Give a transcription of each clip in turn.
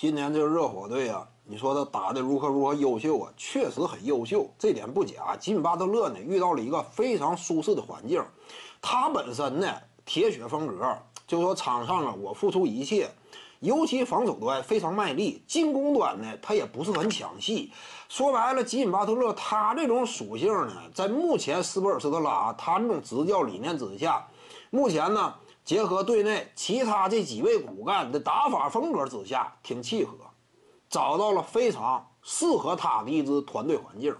今年这个热火队啊，你说他打的如何如何优秀啊？确实很优秀，这点不假。吉米巴特勒呢，遇到了一个非常舒适的环境，他本身呢，铁血风格，就说场上啊，我付出一切，尤其防守端非常卖力，进攻端呢，他也不是很抢戏。说白了，吉米巴特勒他这种属性呢，在目前斯波尔斯特拉他这种执教理念之下，目前呢。结合队内其他这几位骨干的打法风格之下，挺契合，找到了非常适合他的一支团队环境。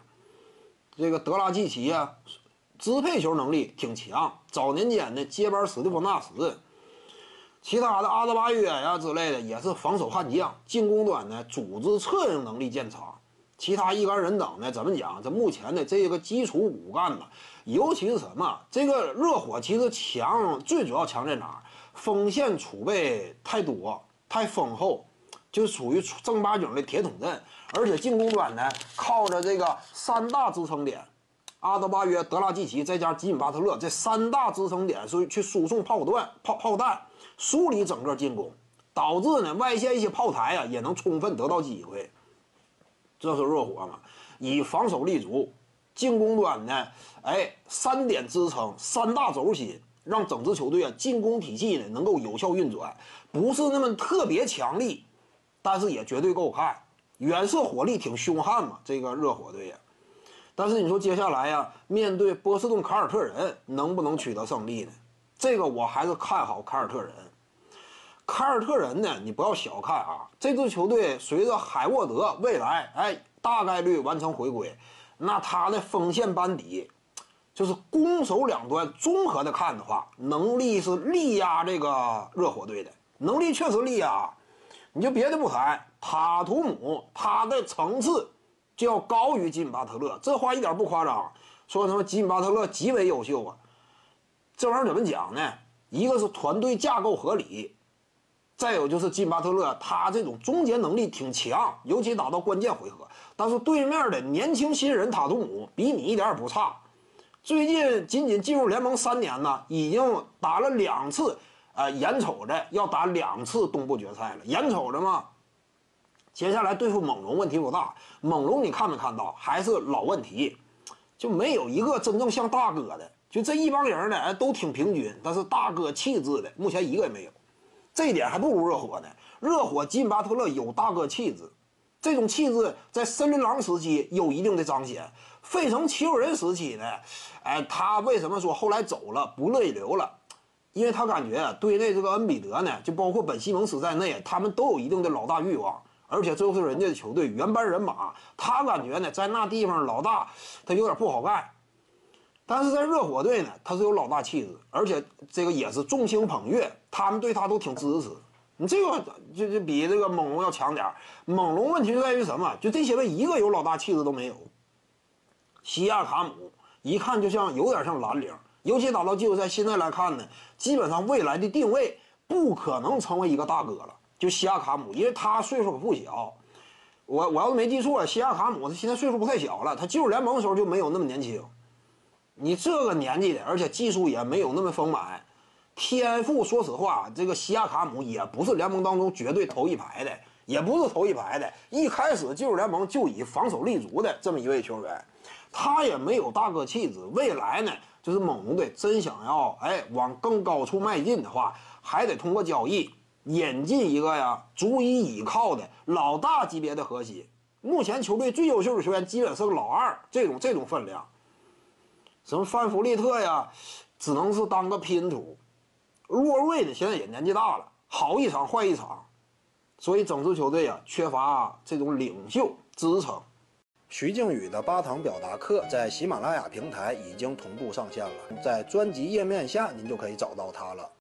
这个德拉季奇啊，支配球能力挺强，早年间的接班史蒂夫纳什，其他的阿德巴约呀之类的也是防守悍将，进攻端呢组织策应能力见长。其他一干人等呢？怎么讲？这目前的这个基础骨干呢，尤其是什么？这个热火其实强，最主要强在哪儿？锋线储备太多，太丰厚，就属于正八经的铁桶阵。而且进攻端呢，靠着这个三大支撑点，阿德巴约、德拉季奇再加吉米巴特勒这三大支撑点，所以去输送炮弹、炮炮弹，梳理整个进攻，导致呢外线一些炮台啊也能充分得到机会。这是热火嘛？以防守立足，进攻端呢？哎，三点支撑，三大轴心，让整支球队啊进攻体系呢能够有效运转。不是那么特别强力，但是也绝对够看。远射火力挺凶悍嘛，这个热火队呀。但是你说接下来呀，面对波士顿凯尔特人，能不能取得胜利呢？这个我还是看好凯尔特人。凯尔特人呢，你不要小看啊，这支球队随着海沃德未来哎大概率完成回归，那他的锋线班底，就是攻守两端综合的看的话，能力是力压这个热火队的，能力确实力压。你就别的不谈，塔图姆他的层次就要高于吉米巴特勒，这话一点不夸张。说什么吉米巴特勒极为优秀啊，这玩意儿怎么讲呢？一个是团队架构合理。再有就是金巴特勒，他这种终结能力挺强，尤其打到关键回合。但是对面的年轻新人塔图姆比你一点也不差。最近仅仅进入联盟三年呢，已经打了两次，呃，眼瞅着要打两次东部决赛了。眼瞅着嘛，接下来对付猛龙问题不大。猛龙你看没看到？还是老问题，就没有一个真正像大哥的。就这一帮人呢，都挺平均，但是大哥气质的，目前一个也没有。这一点还不如热火呢。热火吉米巴特勒有大哥气质，这种气质在森林狼时期有一定的彰显。费城七六人时期呢，哎，他为什么说后来走了，不乐意留了？因为他感觉队内这个恩比德呢，就包括本西蒙斯在内，他们都有一定的老大欲望，而且这是人家的球队原班人马，他感觉呢，在那地方老大他有点不好干。但是在热火队呢，他是有老大气质，而且这个也是众星捧月，他们对他都挺支持。你这个就就比这个猛龙要强点猛龙问题就在于什么？就这些队一个有老大气质都没有。西亚卡姆一看就像有点像蓝领，尤其打到季后赛，现在来看呢，基本上未来的定位不可能成为一个大哥了。就西亚卡姆，因为他岁数不小。我我要是没记错，西亚卡姆他现在岁数不太小了，他进入联盟的时候就没有那么年轻。你这个年纪的，而且技术也没有那么丰满，天赋说实话，这个西亚卡姆也不是联盟当中绝对头一排的，也不是头一排的。一开始进入联盟就以防守立足的这么一位球员，他也没有大哥气质。未来呢，就是猛龙队真想要哎往更高处迈进的话，还得通过交易引进一个呀足以依靠的老大级别的核心。目前球队最优秀的球员基本是个老二这种这种分量。什么范弗利特呀，只能是当个拼图。洛瑞呢，现在也年纪大了，好一场坏一场，所以整支球队啊缺乏这种领袖支撑。徐静宇的八堂表达课在喜马拉雅平台已经同步上线了，在专辑页面下您就可以找到它了。